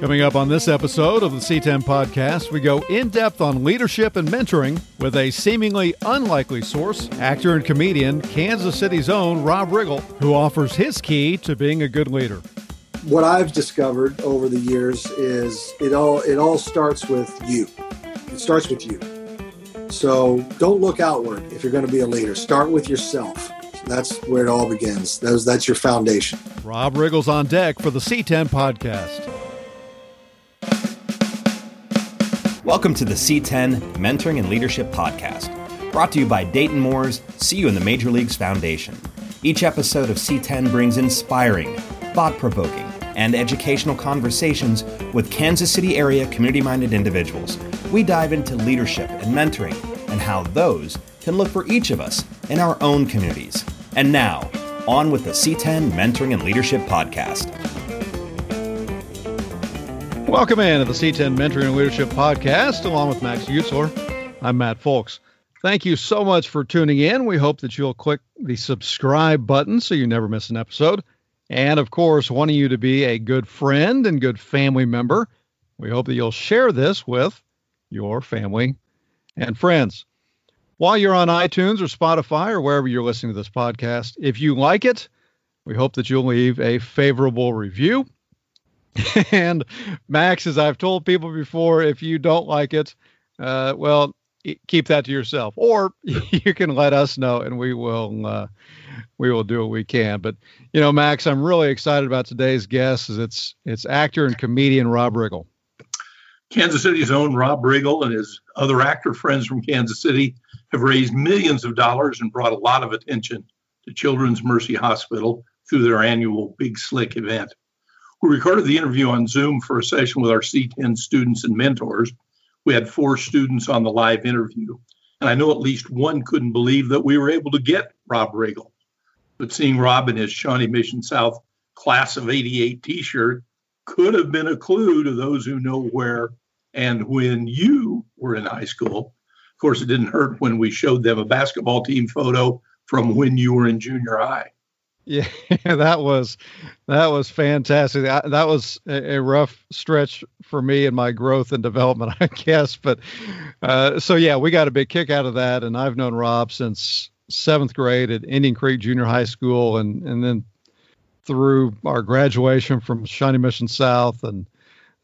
Coming up on this episode of the C10 podcast, we go in depth on leadership and mentoring with a seemingly unlikely source, actor and comedian, Kansas City's own Rob Riggle, who offers his key to being a good leader. What I've discovered over the years is it all it all starts with you. It starts with you. So don't look outward if you're going to be a leader. Start with yourself. That's where it all begins. That's, that's your foundation. Rob Riggle's on deck for the C10 podcast. Welcome to the C10 Mentoring and Leadership Podcast, brought to you by Dayton Moore's See You in the Major Leagues Foundation. Each episode of C10 brings inspiring, thought provoking, and educational conversations with Kansas City area community minded individuals. We dive into leadership and mentoring and how those can look for each of us in our own communities. And now, on with the C10 Mentoring and Leadership Podcast. Welcome in to the C10 Mentoring and Leadership Podcast, along with Max Utsler. I'm Matt Fulks. Thank you so much for tuning in. We hope that you'll click the subscribe button so you never miss an episode. And of course, wanting you to be a good friend and good family member, we hope that you'll share this with your family and friends. While you're on iTunes or Spotify or wherever you're listening to this podcast, if you like it, we hope that you'll leave a favorable review and Max, as I've told people before, if you don't like it, uh, well, keep that to yourself, or you can let us know, and we will uh, we will do what we can. But you know, Max, I'm really excited about today's guest. Is it's it's actor and comedian Rob Riggle. Kansas City's own Rob Riggle and his other actor friends from Kansas City have raised millions of dollars and brought a lot of attention to Children's Mercy Hospital through their annual Big Slick event. We recorded the interview on Zoom for a session with our C10 students and mentors. We had four students on the live interview, and I know at least one couldn't believe that we were able to get Rob Riggle. But seeing Rob in his Shawnee Mission South class of 88 t shirt could have been a clue to those who know where and when you were in high school. Of course, it didn't hurt when we showed them a basketball team photo from when you were in junior high. Yeah, that was that was fantastic. That, that was a, a, rough stretch for me and my growth and development, I guess. But uh, so yeah, we got a big kick out of that, and I've known Rob since seventh grade at Indian Creek Junior High School, and and then through our graduation from Shawnee Mission South, and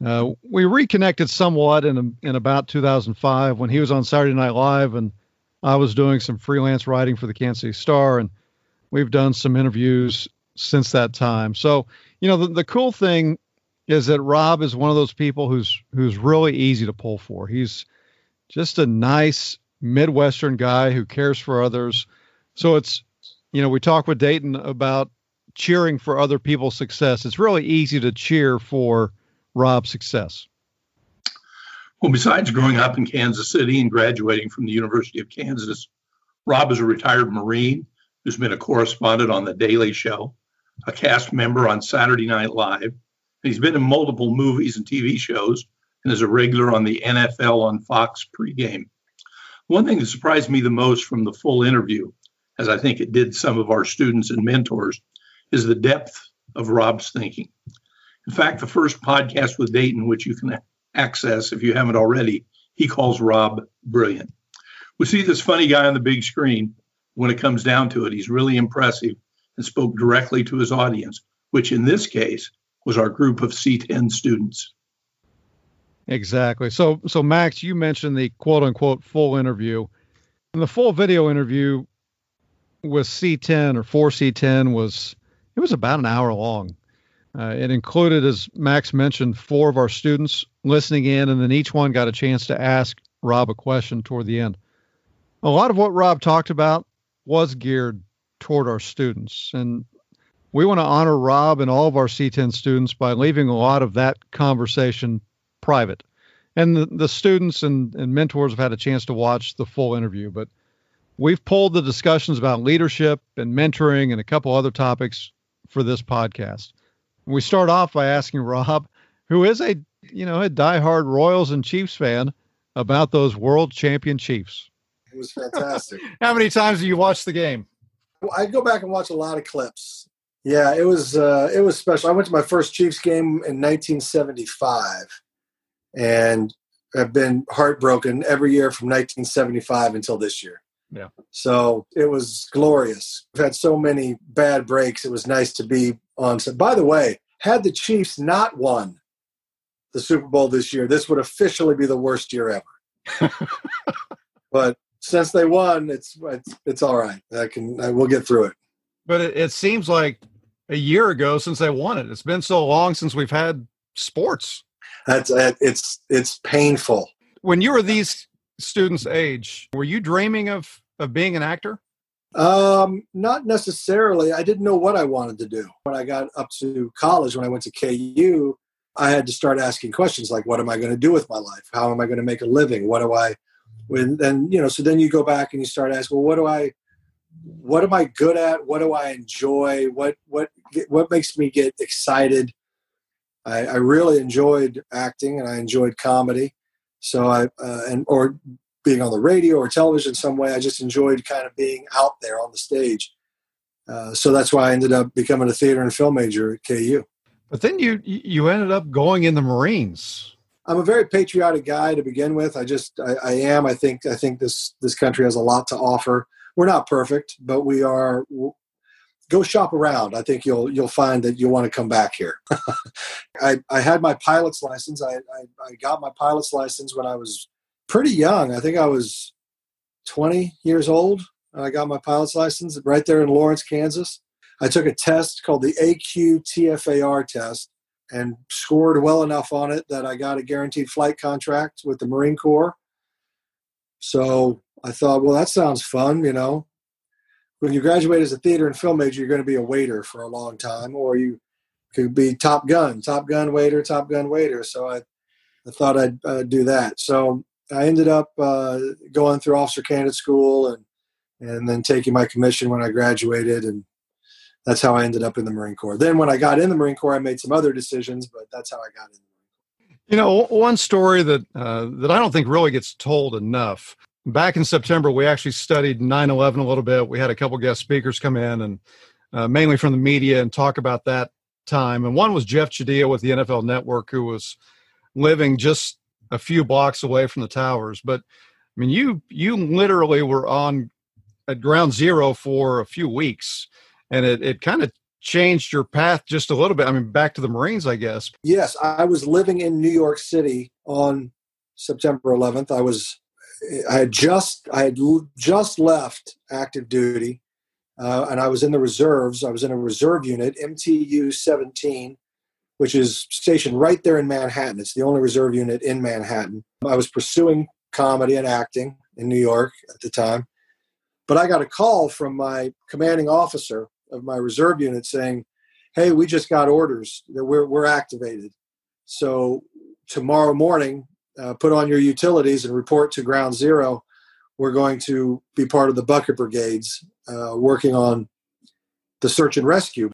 uh, we reconnected somewhat in in about 2005 when he was on Saturday Night Live, and I was doing some freelance writing for the Kansas City Star, and We've done some interviews since that time. So, you know, the, the cool thing is that Rob is one of those people who's who's really easy to pull for. He's just a nice Midwestern guy who cares for others. So it's, you know, we talk with Dayton about cheering for other people's success. It's really easy to cheer for Rob's success. Well, besides growing up in Kansas City and graduating from the University of Kansas, Rob is a retired Marine who's been a correspondent on The Daily Show, a cast member on Saturday Night Live. He's been in multiple movies and TV shows and is a regular on the NFL on Fox pregame. One thing that surprised me the most from the full interview, as I think it did some of our students and mentors, is the depth of Rob's thinking. In fact, the first podcast with Dayton, which you can access if you haven't already, he calls Rob brilliant. We see this funny guy on the big screen, when it comes down to it, he's really impressive and spoke directly to his audience, which in this case was our group of C10 students. Exactly. So, so Max, you mentioned the quote unquote full interview. And the full video interview with C10 or for C10 was it was about an hour long. Uh, it included, as Max mentioned, four of our students listening in, and then each one got a chance to ask Rob a question toward the end. A lot of what Rob talked about was geared toward our students. And we want to honor Rob and all of our C10 students by leaving a lot of that conversation private. And the, the students and, and mentors have had a chance to watch the full interview, but we've pulled the discussions about leadership and mentoring and a couple other topics for this podcast. We start off by asking Rob, who is a you know a diehard Royals and Chiefs fan, about those world champion Chiefs. It was fantastic. How many times do you watch the game? Well, I go back and watch a lot of clips. Yeah, it was uh, it was special. I went to my first Chiefs game in 1975, and have been heartbroken every year from 1975 until this year. Yeah. So it was glorious. We've had so many bad breaks. It was nice to be on. So, by the way, had the Chiefs not won the Super Bowl this year, this would officially be the worst year ever. but since they won, it's it's, it's all right. I can I, we'll get through it. But it, it seems like a year ago since they won it. It's been so long since we've had sports. That's it's it's painful. When you were these students' age, were you dreaming of of being an actor? Um, not necessarily. I didn't know what I wanted to do. When I got up to college, when I went to KU, I had to start asking questions like, "What am I going to do with my life? How am I going to make a living? What do I?" When then you know, so then you go back and you start asking, "Well, what do I? What am I good at? What do I enjoy? What what what makes me get excited?" I, I really enjoyed acting and I enjoyed comedy. So I uh, and or being on the radio or television some way. I just enjoyed kind of being out there on the stage. Uh, so that's why I ended up becoming a theater and film major at KU. But then you you ended up going in the Marines. I'm a very patriotic guy to begin with. I just I, I am. I think I think this this country has a lot to offer. We're not perfect, but we are go shop around. I think you'll you'll find that you'll want to come back here. I, I had my pilot's license. I, I, I got my pilot's license when I was pretty young. I think I was 20 years old. I got my pilot's license right there in Lawrence, Kansas. I took a test called the AQT/FAR test and scored well enough on it that I got a guaranteed flight contract with the Marine Corps. So I thought, well, that sounds fun, you know when you graduate as a theater and film major, you're going to be a waiter for a long time, or you could be Top Gun, Top Gun waiter, Top Gun waiter. So I, I thought I'd uh, do that. So I ended up uh, going through officer candidate school and and then taking my commission when I graduated, and that's how I ended up in the Marine Corps. Then when I got in the Marine Corps, I made some other decisions, but that's how I got in. You know, one story that uh, that I don't think really gets told enough back in September, we actually studied 9 11 a little bit. We had a couple guest speakers come in and uh, mainly from the media and talk about that time. And one was Jeff Chadiha with the NFL Network, who was living just a few blocks away from the towers. But I mean, you you literally were on at ground zero for a few weeks, and it it kind of changed your path just a little bit. I mean, back to the Marines, I guess. Yes, I was living in New York City on September 11th. I was I had just I had just left active duty, uh, and I was in the reserves. I was in a reserve unit, MTU 17, which is stationed right there in Manhattan. It's the only reserve unit in Manhattan. I was pursuing comedy and acting in New York at the time, but I got a call from my commanding officer of my reserve unit saying, "Hey, we just got orders that we're we're activated. So tomorrow morning uh, put on your utilities and report to ground zero. We're going to be part of the bucket brigades uh, working on the search and rescue.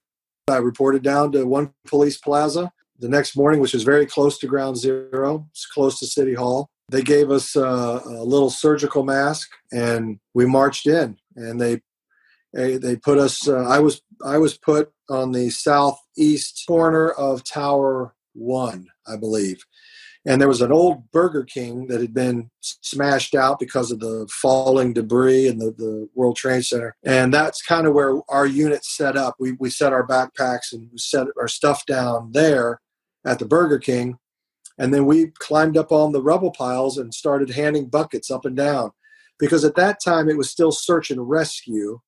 I reported down to one police plaza the next morning, which is very close to ground zero. It's close to City Hall. They gave us uh, a little surgical mask and we marched in and they they put us uh, i was i was put on the southeast corner of tower one i believe and there was an old Burger King that had been smashed out because of the falling debris in the, the World Trade Center. And that's kind of where our unit set up. We, we set our backpacks and we set our stuff down there at the Burger King. And then we climbed up on the rubble piles and started handing buckets up and down. Because at that time it was still search and rescue.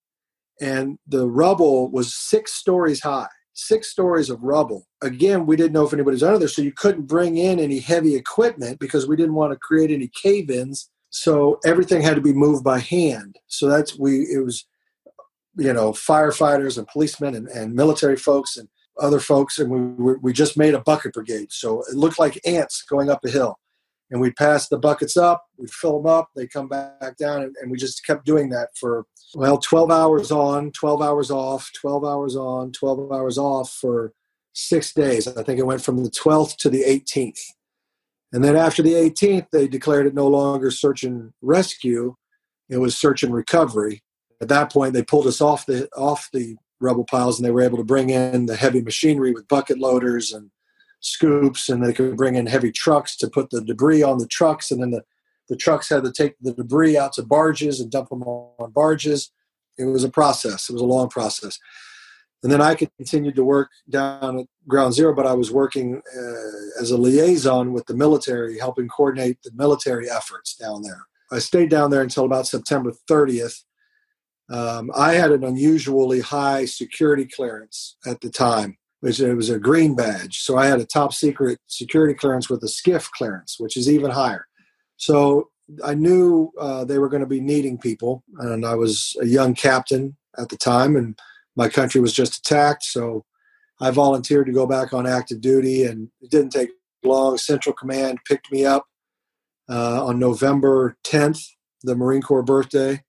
And the rubble was six stories high six stories of rubble. Again, we didn't know if anybody was under there, so you couldn't bring in any heavy equipment because we didn't want to create any cave-ins. So everything had to be moved by hand. So that's we. It was, you know, firefighters and policemen and, and military folks and other folks, and we we just made a bucket brigade. So it looked like ants going up a hill and we'd pass the buckets up, we'd fill them up, they come back down, and, and, we just kept doing that for, well, 12 hours on, 12 hours off, 12 hours on, 12 hours off for six days. I think it went from the 12th to the 18th. And then after the 18th, they declared it no longer search and rescue, it was search and recovery. At that point, they pulled us off the off the rubble piles, and they were able to bring in the heavy machinery with bucket loaders and scoops, and they could bring in heavy trucks to put the debris on the trucks, and then the the trucks had to take the debris out to barges and dump them on barges. It was a process. It was a long process. And then I continued to work down at Ground Zero, but I was working uh, as a liaison with the military, helping coordinate the military efforts down there. I stayed down there until about September 30th. Um, I had an unusually high security clearance at the time, it was a green badge. So I had a top secret security clearance with a SCIF clearance, which is even higher. So I knew uh, they were going to be needing people, and I was a young captain at the time, and my country was just attacked. So I volunteered to go back on active duty, and it didn't take long. Central Command picked me up uh, on November 10th, the Marine Corps birthday,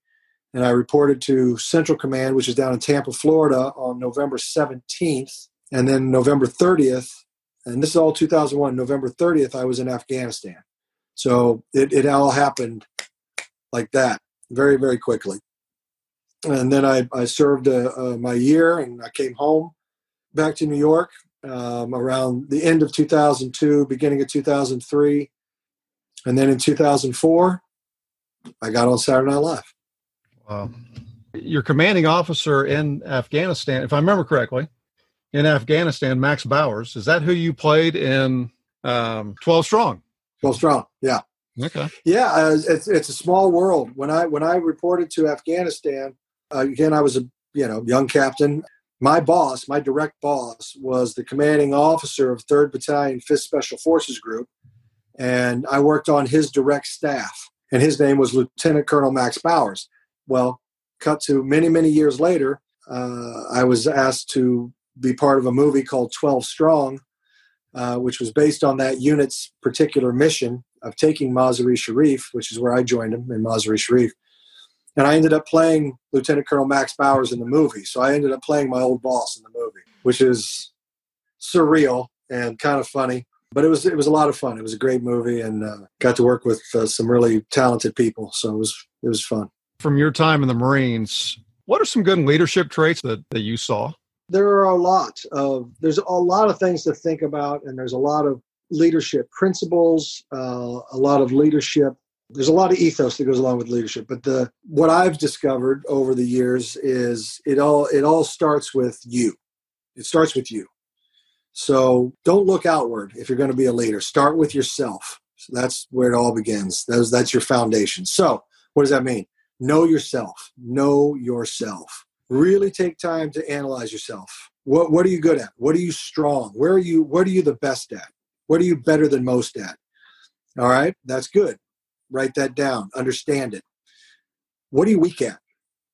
and I reported to Central Command, which is down in Tampa, Florida, on November 17th, and then November 30th, and this is all 2001. November 30th, I was in Afghanistan. So it, it all happened like that, very, very quickly. And then I, I served uh, uh, my year and I came home back to New York um, around the end of 2002, beginning of 2003. And then in 2004, I got on Saturday Night Live. Wow. Your commanding officer in Afghanistan, if I remember correctly, in Afghanistan, Max Bowers, is that who you played in um, 12 Strong? Well, strong. Yeah. Okay. Yeah, uh, it's it's a small world. When I when I reported to Afghanistan, uh, again, I was a you know young captain. My boss, my direct boss, was the commanding officer of Third Battalion, Fifth Special Forces Group, and I worked on his direct staff. And his name was Lieutenant Colonel Max Bowers. Well, cut to many many years later, uh, I was asked to be part of a movie called Twelve Strong, uh, which was based on that unit's particular mission of taking Mazar-e Sharif, which is where I joined him in Mazar-e Sharif. And I ended up playing Lieutenant Colonel Max Bowers in the movie. So I ended up playing my old boss in the movie, which is surreal and kind of funny. But it was it was a lot of fun. It was a great movie, and uh, got to work with uh, some really talented people. So it was it was fun. From your time in the Marines, what are some good leadership traits that, that you saw? There are a lot of there's a lot of things to think about and there's a lot of leadership principles uh, a lot of leadership there's a lot of ethos that goes along with leadership but the what i've discovered over the years is it all it all starts with you. It starts with you. So don't look outward if you're going to be a leader. Start with yourself. So that's where it all begins. That's that's your foundation. So what does that mean? Know yourself. Know yourself really take time to analyze yourself. What what are you good at? What are you strong? Where are you what are you the best at? What are you better than most at? All right? That's good. Write that down. Understand it. What are you weak at?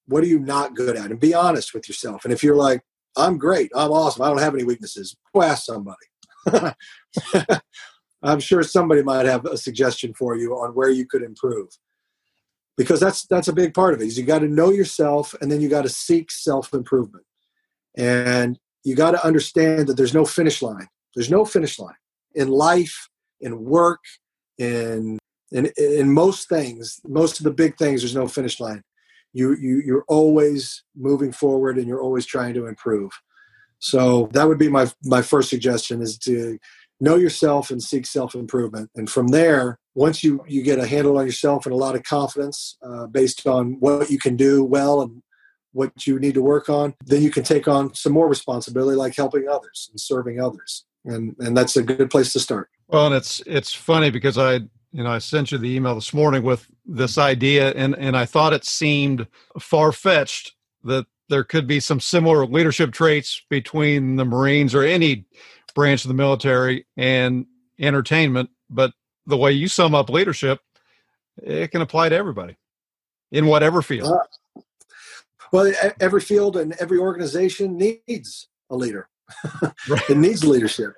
What are you not good at? And be honest with yourself. And if you're like i'm great. I'm awesome. I don't have any weaknesses go ask somebody. I'm sure somebody might have a suggestion for you on where you could improve because that's that's a big part of it is you got to know yourself and then you got to seek self-improvement. And you got to understand that there's no finish line. There's no finish line. In life in work in in, in most things most of the big things there's no finish line. You, you you're always moving forward and you're always trying to improve. So that would be my my first suggestion is to know yourself and seek self improvement. And from there, once you, you get a handle on yourself and a lot of confidence uh, based on what you can do well and what you need to work on, then you can take on some more responsibility like helping others and serving others. And, and that's a good place to start. Well, and it's it's funny because I you know I sent you the email this morning with this idea, and and I thought it seemed far fetched that there could be some similar leadership traits between the Marines or any branch of the military and entertainment. But the way you sum up leadership, it can apply to everybody in whatever field. Uh, well, every field and every organization needs a leader. it needs leadership.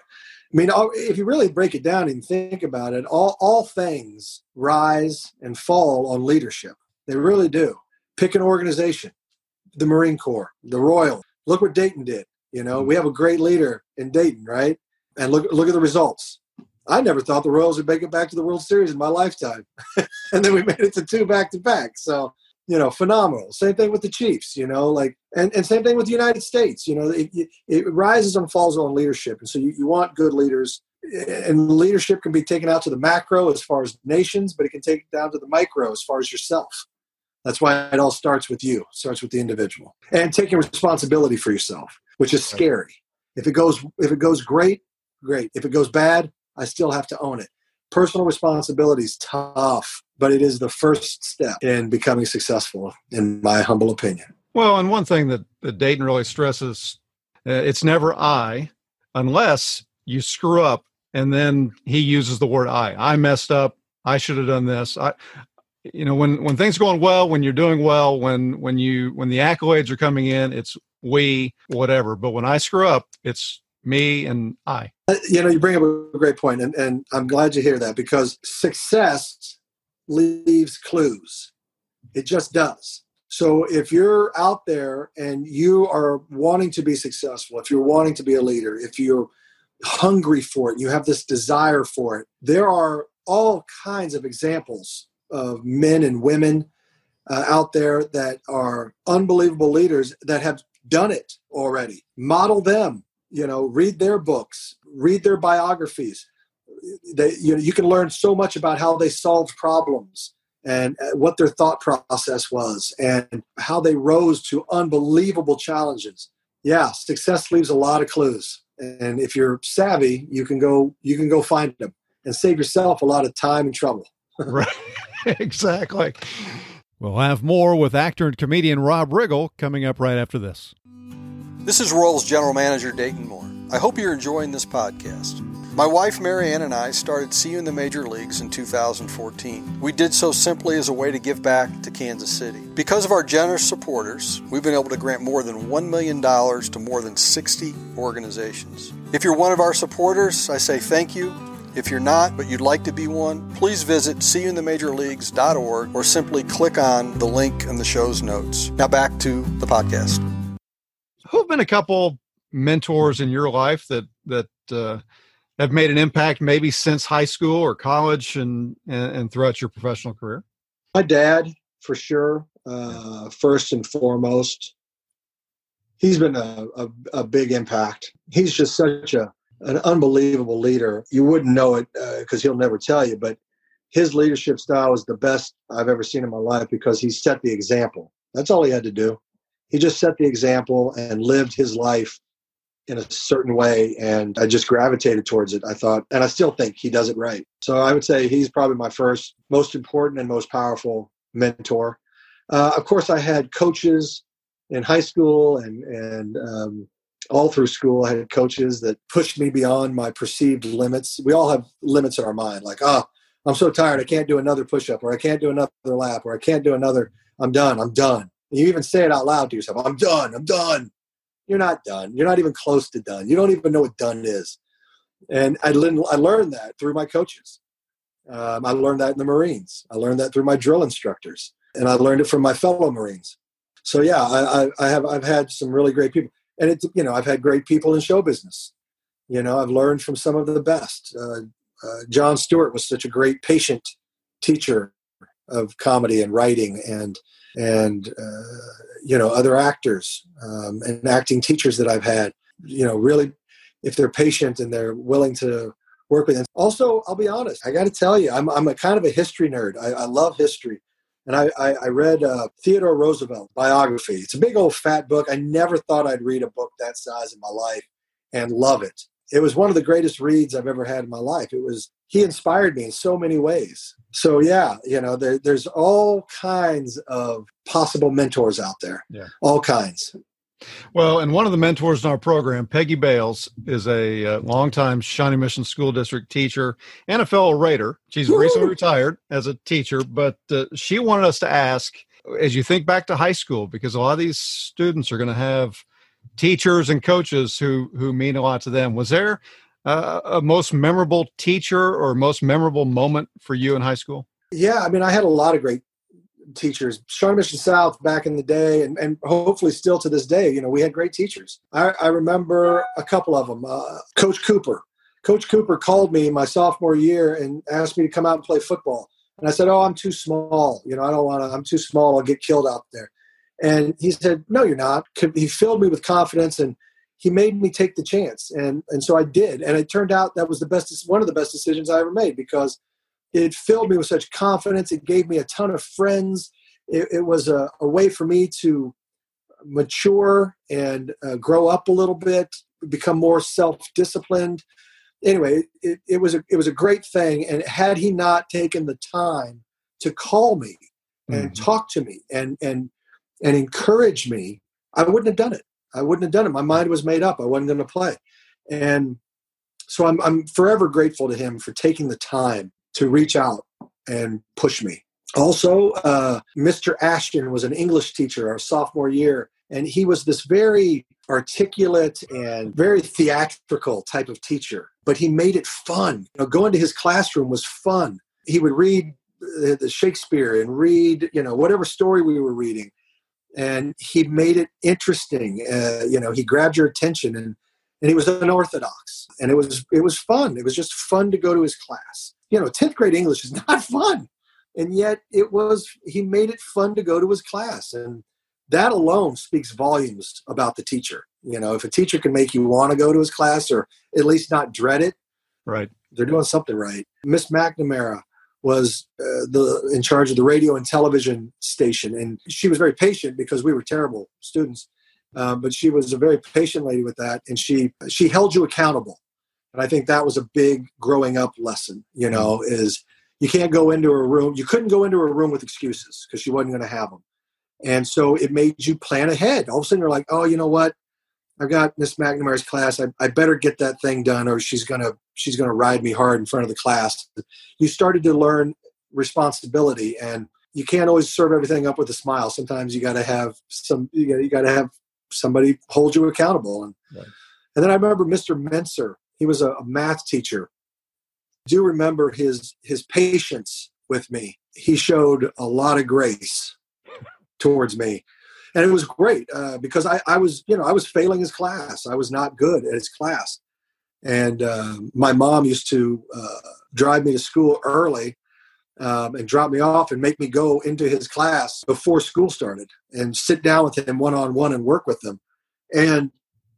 I mean, if you really break it down and think about it, all, all things rise and fall on leadership. They really do. Pick an organization, the Marine Corps, the Royal. Look what Dayton did. You know, we have a great leader in Dayton, right? And look look at the results. I never thought the Royals would make it back to the World Series in my lifetime, and then we made it to two back to back. So, you know, phenomenal. Same thing with the Chiefs, you know, like, and, and same thing with the United States, you know, it, it, rises and falls on leadership. And so you, you want good leaders and leadership can be taken out to the macro as far as nations, but it can take it down to the micro as far as yourself. That's why it all starts with you, starts with the individual, and taking responsibility for yourself, which is scary. If it goes if it goes great, great. If it goes bad, I still have to own it. Personal responsibility is tough, but it is the first step in becoming successful, in my humble opinion. Well, and one thing that, that Dayton really stresses, uh, it's never I, unless you screw up and then he uses the word I. I messed up. I should have done this. I, you know, when when things are going well, when you're doing well, when when you when the accolades are coming in, it's we, whatever. But when I screw up, it's me and I. Uh, you know, you bring up a great point, and, and I'm glad you hear that because success leaves clues. It just does. So if you're out there and you are wanting to be successful, if you're wanting to be a leader, if you're hungry for it, you have this desire for it. There are all kinds of examples of men and women uh, out there that are unbelievable leaders that have done it already. Model them, you know, read their books, read their biographies. They, you know, you can learn so much about how they solved problems and uh, what their thought process was and how they rose to unbelievable challenges. Yeah, success leaves a lot of clues. And if you're savvy you can go you can go find them and save yourself a lot of time and trouble. Right. Exactly. We'll have more with actor and comedian rob riggle coming up right after this this is royals general manager dayton moore i hope you're enjoying this podcast my wife Marianne and I started See You in the Major Leagues in 2014. We did so simply as a way to give back to Kansas City. Because of our generous supporters, we've been able to grant more than $1 million to more than 60 organizations. If you're one of our supporters, I say thank you. If you're not, but you'd like to be one, please visit seeyouinthemajorleagues.org or simply click on the link in the show's notes. Now back to the podcast. Who have been a couple mentors in your life that that uh, have made an impact maybe since high school or college and and, and throughout your professional career? My dad, for sure, uh, first and foremost. He's been a, a, a, big impact. He's just such a an unbelievable leader. You wouldn't know it because uh, he'll never tell you, but his leadership style is the best I've ever seen in my life because he set the example. That's all he had to do. He just set the example and lived his life in a certain way and I just gravitated towards it. I thought, and I still think he does it right. So I would say he's probably my first most important and most powerful mentor. Uh, of course, I had coaches in high school and, and um, all through school. I had coaches that pushed me beyond my perceived limits. We all have limits in our mind, like, oh, I'm so tired, I can't do another push up, or I can't do another lap, or I can't do another, I'm done, I'm done. And you even say it out loud to yourself, I'm done, I'm done you're not done. You're not even close to done. You don't even know what done is. And I, I learned that through my coaches. Um, I learned that in the Marines. I learned that through my drill instructors, and I learned it from my fellow Marines. So yeah, I, I, I have I've had some really great people, and it's you know I've had great people in show business. You know I've learned from some of the best. Uh, uh, Jon Stewart was such a great patient teacher of comedy and writing, and and uh, you know other actors um, and acting teachers that I've had. You know, really, if they're patient and they're willing to work with. Them. Also, I'll be honest. I got to tell you, I'm I'm a kind of a history nerd. I, I love history. And I, I, I read uh, Theodore Roosevelt biography. It's a big old fat book. I never thought I'd read a book that size in my life and love it it was one of the greatest reads I've ever had in my life. It was he inspired me in so many ways. So yeah, you know, there, there's all kinds of possible mentors out there. Yeah, all kinds. Well, and one of the mentors in our program, Peggy Bales, is a uh, longtime Shawnee Mission School District teacher and a fellow Raider. She's Woo! recently retired as a teacher, but uh, she wanted us to ask, as you think back to high school, because a lot of these students are going to have teachers and coaches who who mean a lot to them. Was there uh, a most memorable teacher or most memorable moment for you in high school? Yeah, I mean, I had a lot of great teachers. Shawnee Mission South back in the day, and, and hopefully still to this day, you know, we had great teachers. I, I remember a couple of them. Uh, Coach Cooper. Coach Cooper called me my sophomore year and asked me to come out and play football. And I said, "Oh, I'm too small. You know, I don't want to. I'm too small. I'll get killed out there." And he said, "No, you're not." He filled me with confidence and he made me take the chance, and and so I did. And it turned out that was the best, one of the best decisions I ever made because it filled me with such confidence. It gave me a ton of friends. It, it was a, a, way for me to mature and uh, grow up a little bit, become more self-disciplined. Anyway, it, it was a it was a great thing. And had he not taken the time to call me and mm-hmm. talk to me and and and encourage me, I wouldn't have done it. I wouldn't have done it. My mind was made up. I wasn't going to play. And so I'm, I'm forever grateful to him for taking the time to reach out and push me. Also, uh, Mr. Ashton was an English teacher our sophomore year, and he was this very articulate and very theatrical type of teacher, but he made it fun. You know, going to his classroom was fun. He would read the Shakespeare and read, you know, whatever story we were reading, and he made it interesting. Uh, you know, he grabbed your attention, and and he was unorthodox, and it was it was fun. It was just fun to go to his class. You know, tenth grade English is not fun, and yet it was. He made it fun to go to his class, and that alone speaks volumes about the teacher. You know, if a teacher can make you want to go to his class, or at least not dread it, right? They're doing something right. Miss McNamara was uh, the in charge of the radio and television station, and she was very patient because we were terrible students. Um, but she was a very patient lady with that, and she she held you accountable. And I think that was a big growing up lesson. You know, is you can't go into a room. You couldn't go into a room with excuses because she wasn't going to have them. And so it made you plan ahead. All of a sudden, you're like, oh, you know what? I've got Miss McNamara's class. I, I better get that thing done, or she's gonna she's gonna ride me hard in front of the class. You started to learn responsibility, and you can't always serve everything up with a smile. Sometimes you got to have some. You got you got to have somebody hold you accountable. And right. and then I remember Mr. Menser. He was a, a math teacher. I do remember his his patience with me. He showed a lot of grace towards me and it was great uh, because I, I was you know i was failing his class. I was not good at his class. And uh, my mom used to uh, drive me to school early um, and drop me off and make me go into his class before school started and sit down with him one-on-one and work with him. And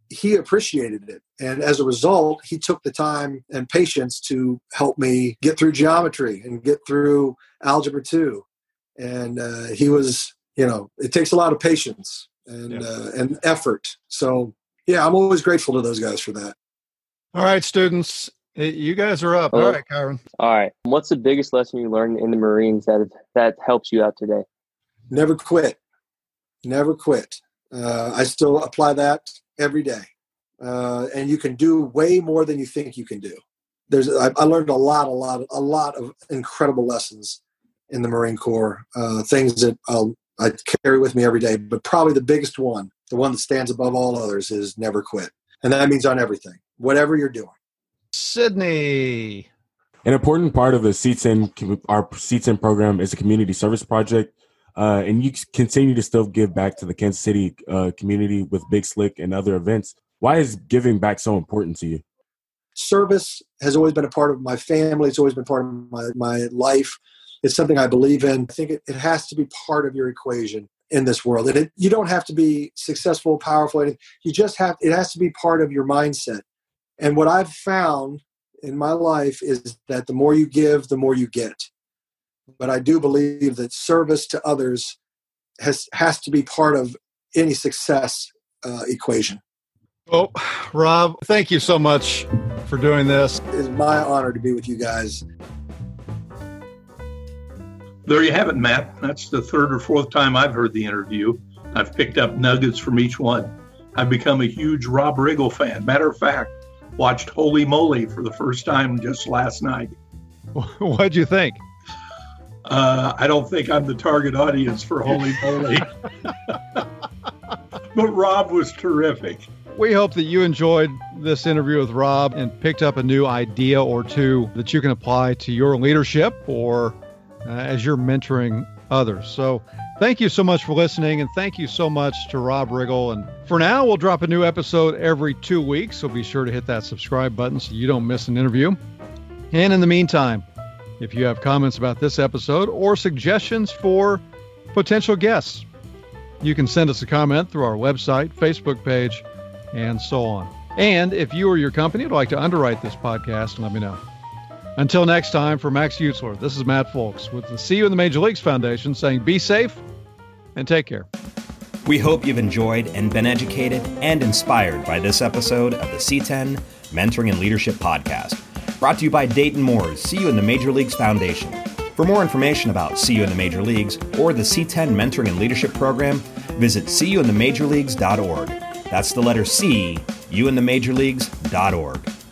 he appreciated it. And as a result he took the time and patience to help me get through geometry and get through algebra 2 and uh, he was you know it takes a lot of patience and yeah. uh, and effort. So yeah i'm always grateful to those guys for that. All right students you guys are up. All right Kyron. all right. What's the biggest lesson you learned in the marines that that helps you out today? Never quit. Never quit. Uh, i still apply that every day. Uh, and you can do way more than you think you can do. There's I, I learned a lot a lot a lot of incredible lessons in the marine corps uh, things that i'll I carry with me every day. But probably the biggest one, the one that stands above all others, is never quit. And that means on everything, whatever you're doing. Sydney. An important part of the C10, our C10 program is a community service project. Uh, and you continue to still give back to the Kansas City uh, community with Big Slick and other events. Why is giving back so important to you? Service has always been a part of my family. It's always been part of my, my life it's something I believe in. I think it, it has to be part of your equation in this world. And it, you don't have to be successful, powerful. You just have, it has to be part of your mindset. And what I've found in my life is that the more you give, the more you get. But I do believe that service to others has, has to be part of any success uh, equation. Well, Rob, thank you so much for doing this. It's my honor to be with you guys. There you have it, Matt. That's the third or fourth time I've heard the interview. I've picked up nuggets from each one. I've become a huge Rob Riggle fan. Matter of fact, watched Holy Moly for the first time just last night. What'd you think? Uh, I don't think I'm the target audience for Holy Moly. but Rob was terrific. We hope that you enjoyed this interview with Rob and picked up a new idea or two that you can apply to your leadership or uh, as you're mentoring others. So thank you so much for listening, and thank you so much to Rob Riggle. And for now, we'll drop a new episode every two weeks, so be sure to hit that subscribe button so you don't miss an interview. And in the meantime, If you have comments about this episode or suggestions for potential guests, you can send us a comment through our website, Facebook page, and so on. And if you or your company would like to underwrite this podcast, let me know. Until next time, for Max Utsler, this is Matt Fulks with the See You in the Major Leagues Foundation saying be safe and take care. We hope you've enjoyed and been educated and inspired by this episode of the C10 Mentoring and Leadership Podcast, brought to you by Dayton Moore's See You in the Major Leagues Foundation. For more information about See You in the Major Leagues or the C10 Mentoring and Leadership Program, visit seeyouinthemajorleagues.org. That's the letter C, you in the youinthemajorleagues.org.